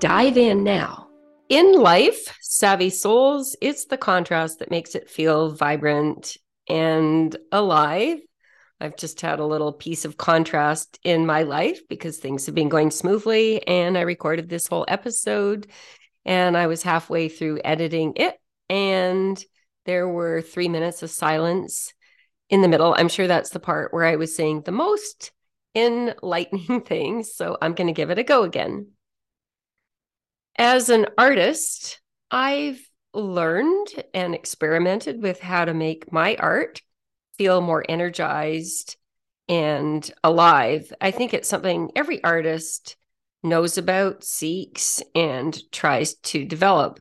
dive in now. In life, Savvy Souls, it's the contrast that makes it feel vibrant and alive. I've just had a little piece of contrast in my life because things have been going smoothly. And I recorded this whole episode and I was halfway through editing it. And there were three minutes of silence in the middle. I'm sure that's the part where I was saying the most enlightening things. So I'm going to give it a go again. As an artist, I've learned and experimented with how to make my art feel more energized and alive. I think it's something every artist knows about, seeks, and tries to develop.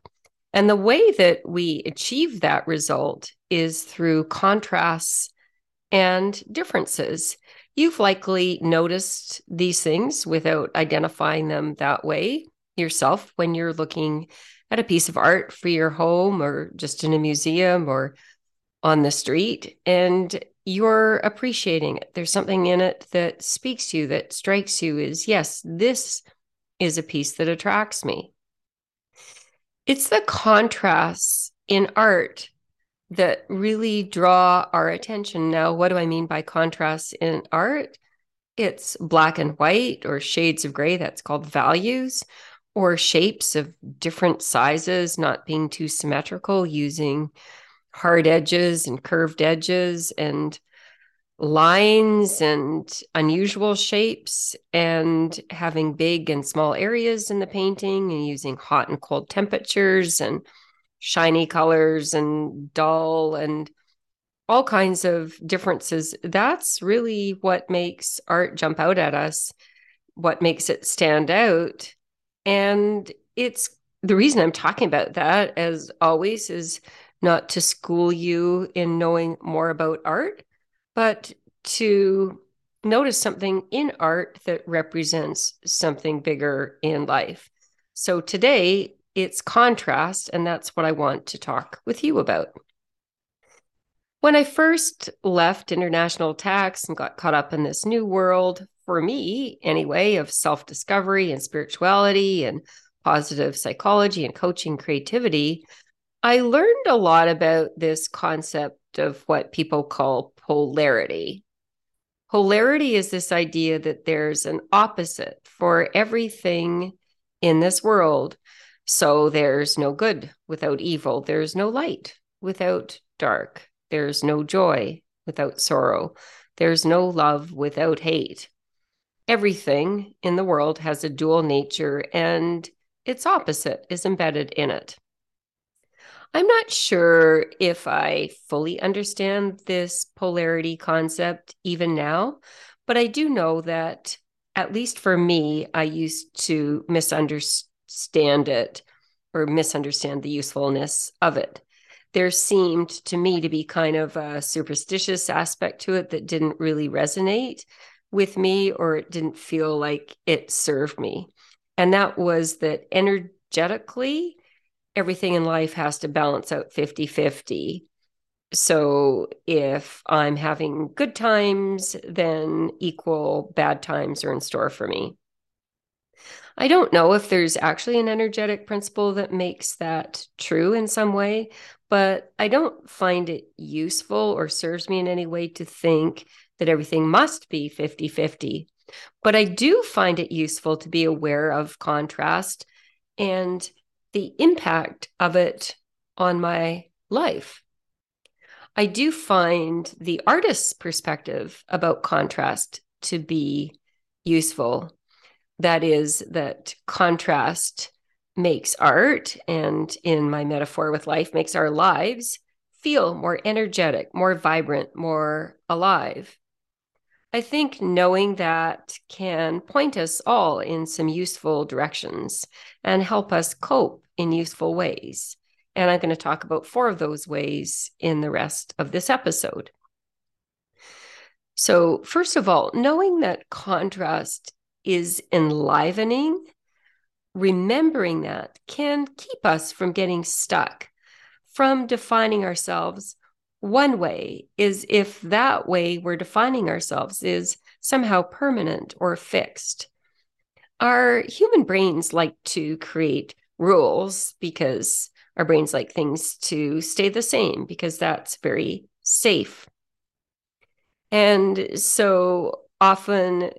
And the way that we achieve that result is through contrasts and differences. You've likely noticed these things without identifying them that way yourself when you're looking at a piece of art for your home or just in a museum or on the street and you're appreciating it. There's something in it that speaks to you, that strikes you as, yes, this is a piece that attracts me. It's the contrasts in art that really draw our attention. Now, what do I mean by contrasts in art? It's black and white or shades of gray, that's called values, or shapes of different sizes, not being too symmetrical, using hard edges and curved edges and lines and unusual shapes and having big and small areas in the painting and using hot and cold temperatures and shiny colors and dull and all kinds of differences. That's really what makes art jump out at us, what makes it stand out. And it's the reason I'm talking about that, as always, is not to school you in knowing more about art, but to notice something in art that represents something bigger in life. So today it's contrast, and that's what I want to talk with you about. When I first left international tax and got caught up in this new world, for me anyway, of self discovery and spirituality and positive psychology and coaching creativity, I learned a lot about this concept of what people call polarity. Polarity is this idea that there's an opposite for everything in this world. So there's no good without evil, there's no light without dark, there's no joy without sorrow, there's no love without hate. Everything in the world has a dual nature, and its opposite is embedded in it. I'm not sure if I fully understand this polarity concept even now, but I do know that, at least for me, I used to misunderstand it or misunderstand the usefulness of it. There seemed to me to be kind of a superstitious aspect to it that didn't really resonate with me or it didn't feel like it served me. And that was that energetically, everything in life has to balance out 50 50. So if I'm having good times, then equal bad times are in store for me. I don't know if there's actually an energetic principle that makes that true in some way, but I don't find it useful or serves me in any way to think that everything must be 50 50. But I do find it useful to be aware of contrast and the impact of it on my life. I do find the artist's perspective about contrast to be useful. That is, that contrast makes art, and in my metaphor with life, makes our lives feel more energetic, more vibrant, more alive. I think knowing that can point us all in some useful directions and help us cope in useful ways. And I'm going to talk about four of those ways in the rest of this episode. So, first of all, knowing that contrast is enlivening, remembering that can keep us from getting stuck, from defining ourselves one way is if that way we're defining ourselves is somehow permanent or fixed. Our human brains like to create rules because our brains like things to stay the same because that's very safe. And so often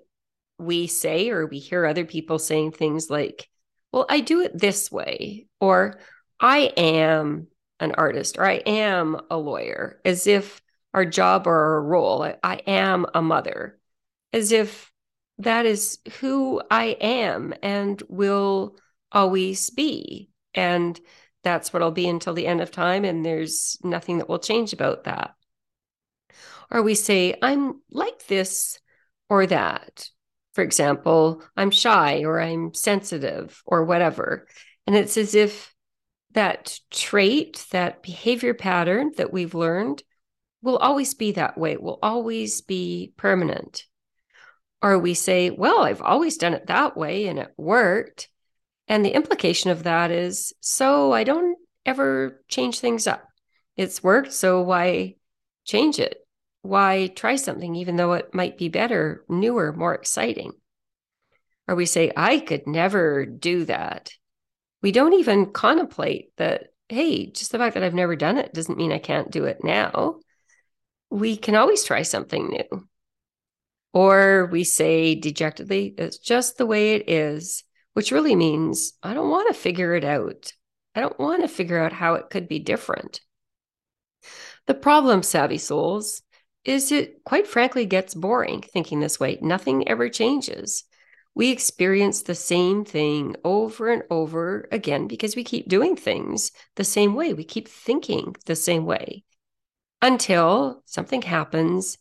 we say, or we hear other people saying things like, well, I do it this way, or I am an artist or I am a lawyer, as if our job or our role, I, I am a mother, as if that is who I am and will always be. And that's what I'll be until the end of time. And there's nothing that will change about that. Or we say, I'm like this or that. For example, I'm shy or I'm sensitive or whatever. And it's as if that trait, that behavior pattern that we've learned will always be that way, will always be permanent. Or we say, well, I've always done it that way and it worked. And the implication of that is, so I don't ever change things up. It's worked, so why change it? Why try something even though it might be better, newer, more exciting? Or we say, I could never do that we don't even contemplate that, hey, just the fact that I've never done it doesn't mean I can't do it now. We can always try something new. Or we say dejectedly, it's just the way it is, which really means I don't want to figure it out. I don't want to figure out how it could be different. The problem, savvy souls, is it quite frankly gets boring thinking this way. Nothing ever changes we experience the same thing over and over again because we keep doing things the same way. We keep thinking the same way until something happens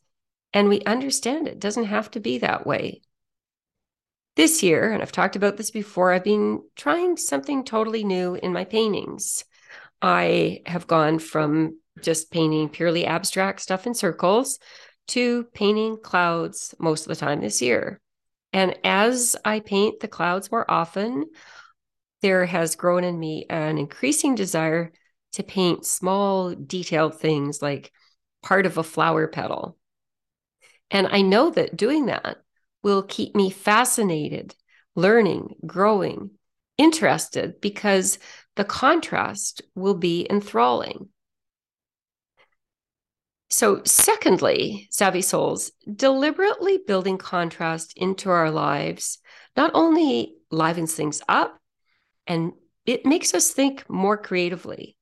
and we understand it doesn't have to be that way. This year, and I've talked about this before, I've been trying something totally new in my paintings. I have gone from just painting purely abstract stuff in circles to painting clouds most of the time this year. And as I paint the clouds more often, there has grown in me an increasing desire to paint small, detailed things like part of a flower petal. And I know that doing that will keep me fascinated, learning, growing, interested, because the contrast will be enthralling. So, secondly, Savvy Souls, deliberately building contrast into our lives not only livens things up and it makes us think more creatively.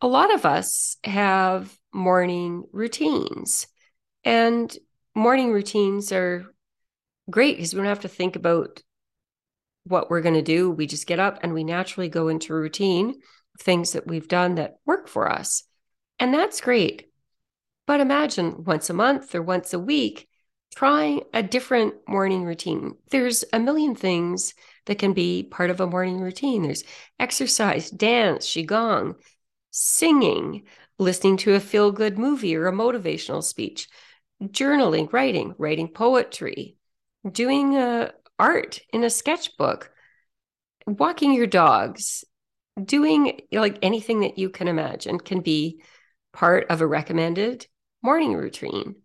A lot of us have morning routines, and morning routines are great because we don't have to think about what we're going to do. We just get up and we naturally go into routine, things that we've done that work for us. And that's great. But imagine once a month or once a week trying a different morning routine. There's a million things that can be part of a morning routine. There's exercise, dance, qigong, singing, listening to a feel good movie or a motivational speech, journaling, writing, writing poetry, doing uh, art in a sketchbook, walking your dogs, doing like anything that you can imagine can be part of a recommended morning routine.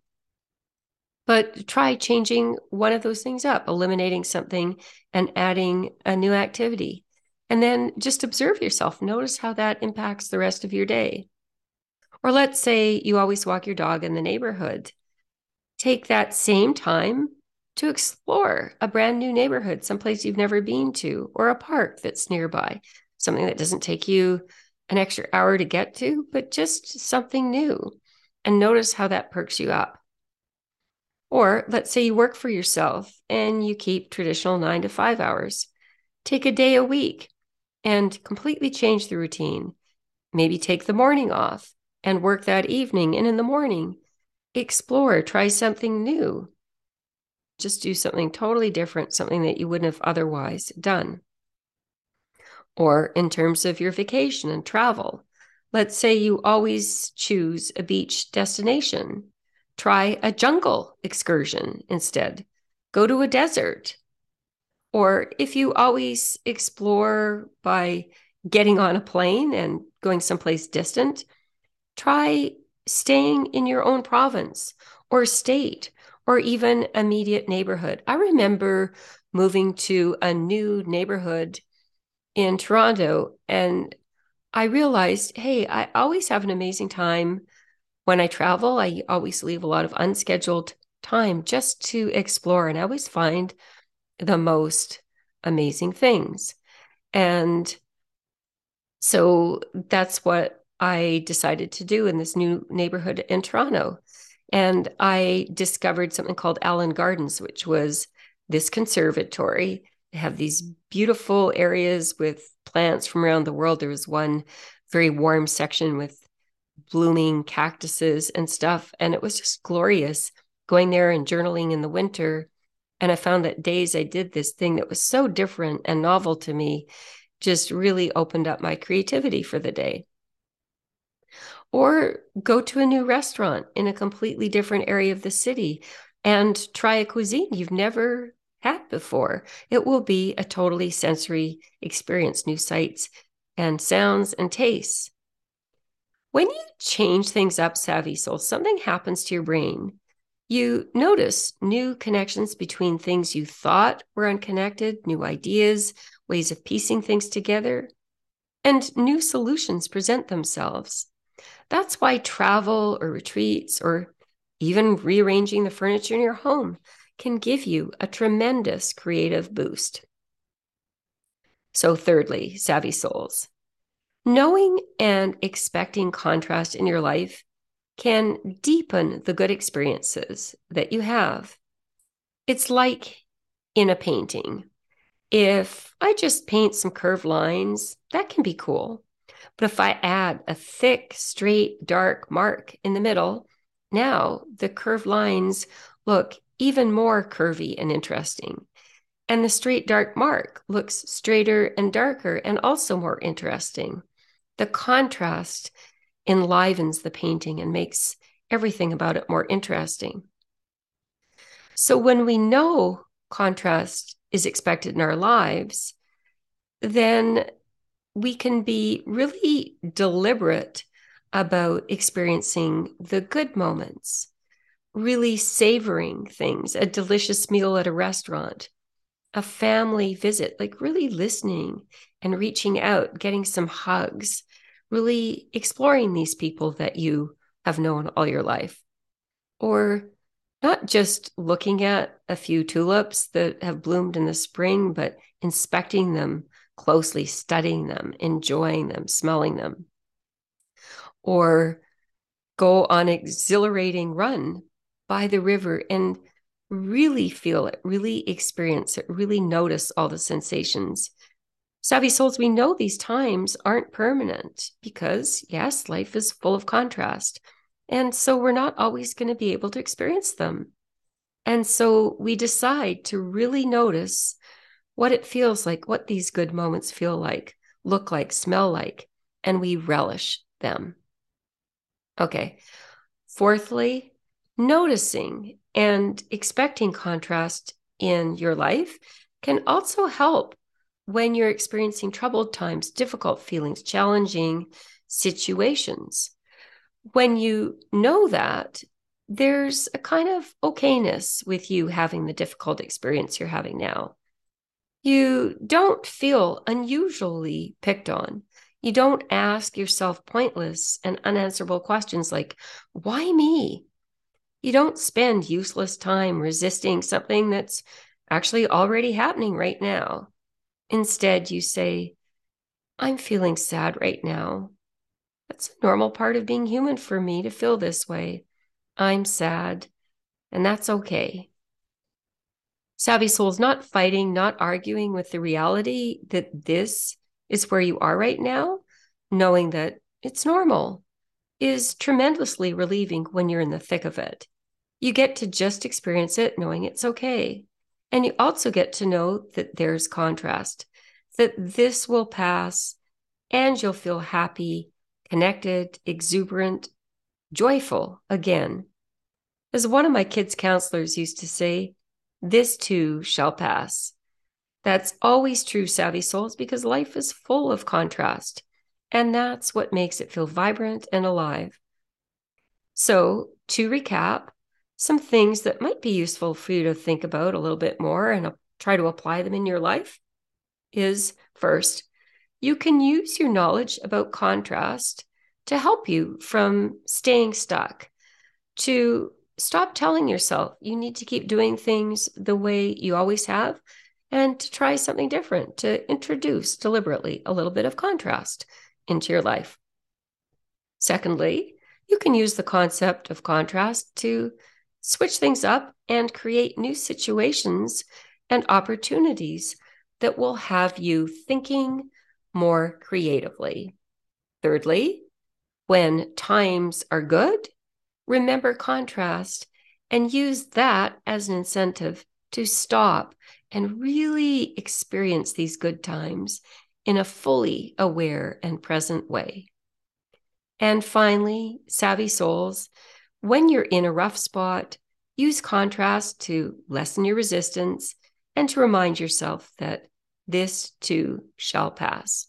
But try changing one of those things up, eliminating something and adding a new activity. And then just observe yourself. Notice how that impacts the rest of your day. Or let's say you always walk your dog in the neighborhood. Take that same time to explore a brand new neighborhood, someplace you've never been to, or a park that's nearby, something that doesn't take you an extra hour to get to, but just something new and notice how that perks you up. Or let's say you work for yourself and you keep traditional nine to five hours. Take a day a week and completely change the routine. Maybe take the morning off and work that evening and in the morning. Explore, try something new. just do something totally different, something that you wouldn't have otherwise done. Or in terms of your vacation and travel, let's say you always choose a beach destination, try a jungle excursion instead, go to a desert. Or if you always explore by getting on a plane and going someplace distant, try staying in your own province or state or even immediate neighborhood. I remember moving to a new neighborhood in Toronto and I realized, hey, I always have an amazing time when I travel. I always leave a lot of unscheduled time just to explore, and I always find the most amazing things. And so that's what I decided to do in this new neighborhood in Toronto. And I discovered something called Allan Gardens, which was this conservatory. They have these beautiful areas with plants from around the world. There was one very warm section with blooming cactuses and stuff. And it was just glorious going there and journaling in the winter. And I found that days I did this thing that was so different and novel to me just really opened up my creativity for the day or go to a new restaurant in a completely different area of the city and try a cuisine you've never had before. It will be a totally sensory experience, new sights and sounds and tastes. When you change things up, Savvy Soul, something happens to your brain. You notice new connections between things you thought were unconnected, new ideas, ways of piecing things together, and new solutions present themselves. That's why travel or retreats or even rearranging the furniture in your home can give you a tremendous creative boost. So, thirdly, savvy souls. Knowing and expecting contrast in your life can deepen the good experiences that you have. It's like in a painting. If I just paint some curved lines, that can be cool. But if I add a thick, straight, dark mark in the middle, now the curved lines look even more curvy and interesting. And the straight, dark mark looks straighter and darker and also more interesting. The contrast enlivens the painting and makes everything about it more interesting. So when we know contrast is expected in our lives, then we can be really deliberate about experiencing the good moments, really savoring things, a delicious meal at a restaurant, a family visit, like really listening and reaching out, getting some hugs, really exploring these people that you have known all your life. Or not just looking at a few tulips that have bloomed in the spring, but inspecting them closely studying them, enjoying them, smelling them. Or go on exhilarating run by the river and really feel it, really experience it, really notice all the sensations. Savvy souls, we know these times aren't permanent because, yes, life is full of contrast. And so we're not always going to be able to experience them. And so we decide to really notice what it feels like, what these good moments feel like, look like, smell like, and we relish them. Okay. Fourthly, noticing and expecting contrast in your life can also help when you're experiencing troubled times, difficult feelings, challenging situations. When you know that, there's a kind of okayness with you having the difficult experience you're having now you don't feel unusually picked on. You don't ask yourself pointless and unanswerable questions like, why me? You don't spend useless time resisting something that's actually already happening right now. Instead, you say, I'm feeling sad right now. That's a normal part of being human for me to feel this way. I'm sad, and that's okay. Savvy Soul's not fighting, not arguing with the reality that this is where you are right now, knowing that it's normal is tremendously relieving when you're in the thick of it. You get to just experience it knowing it's okay. And you also get to know that there's contrast, that this will pass and you'll feel happy, connected, exuberant, joyful again. As one of my kids' counselors used to say, this too shall pass. That's always true, Savvy Souls, because life is full of contrast. And that's what makes it feel vibrant and alive. So, to recap, some things that might be useful for you to think about a little bit more and try to apply them in your life is first, you can use your knowledge about contrast to help you from staying stuck, to stop telling yourself you need to keep doing things the way you always have, and to try something different, to introduce deliberately a little bit of contrast into your life. Secondly, you can use the concept of contrast to switch things up and create new situations and opportunities that will have you thinking more creatively. Thirdly, when times are good, remember contrast and use that as an incentive to stop and really experience these good times in a fully aware and present way. And finally, savvy souls, when you're in a rough spot, use contrast to lessen your resistance and to remind yourself that this too shall pass.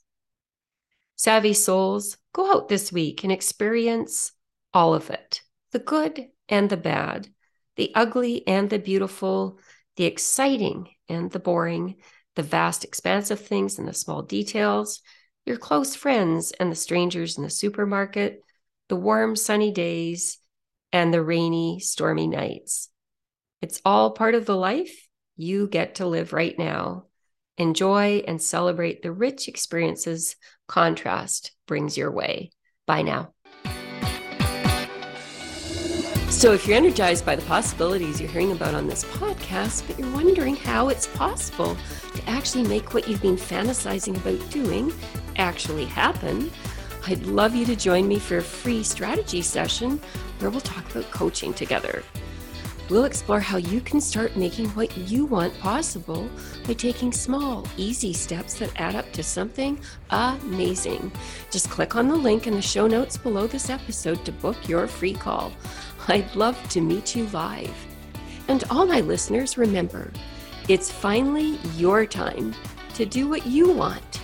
Savvy souls, go out this week and experience all of it the good and the bad, the ugly and the beautiful, the exciting and the boring, the vast expanse of things and the small details, your close friends and the strangers in the supermarket, the warm, sunny days, and the rainy, stormy nights. It's all part of the life you get to live right now. Enjoy and celebrate the rich experiences contrast brings your way. Bye now. So, if you're energized by the possibilities you're hearing about on this podcast, but you're wondering how it's possible to actually make what you've been fantasizing about doing actually happen, I'd love you to join me for a free strategy session where we'll talk about coaching together. We'll explore how you can start making what you want possible by taking small, easy steps that add up to something amazing. Just click on the link in the show notes below this episode to book your free call. I'd love to meet you live. And all my listeners, remember, it's finally your time to do what you want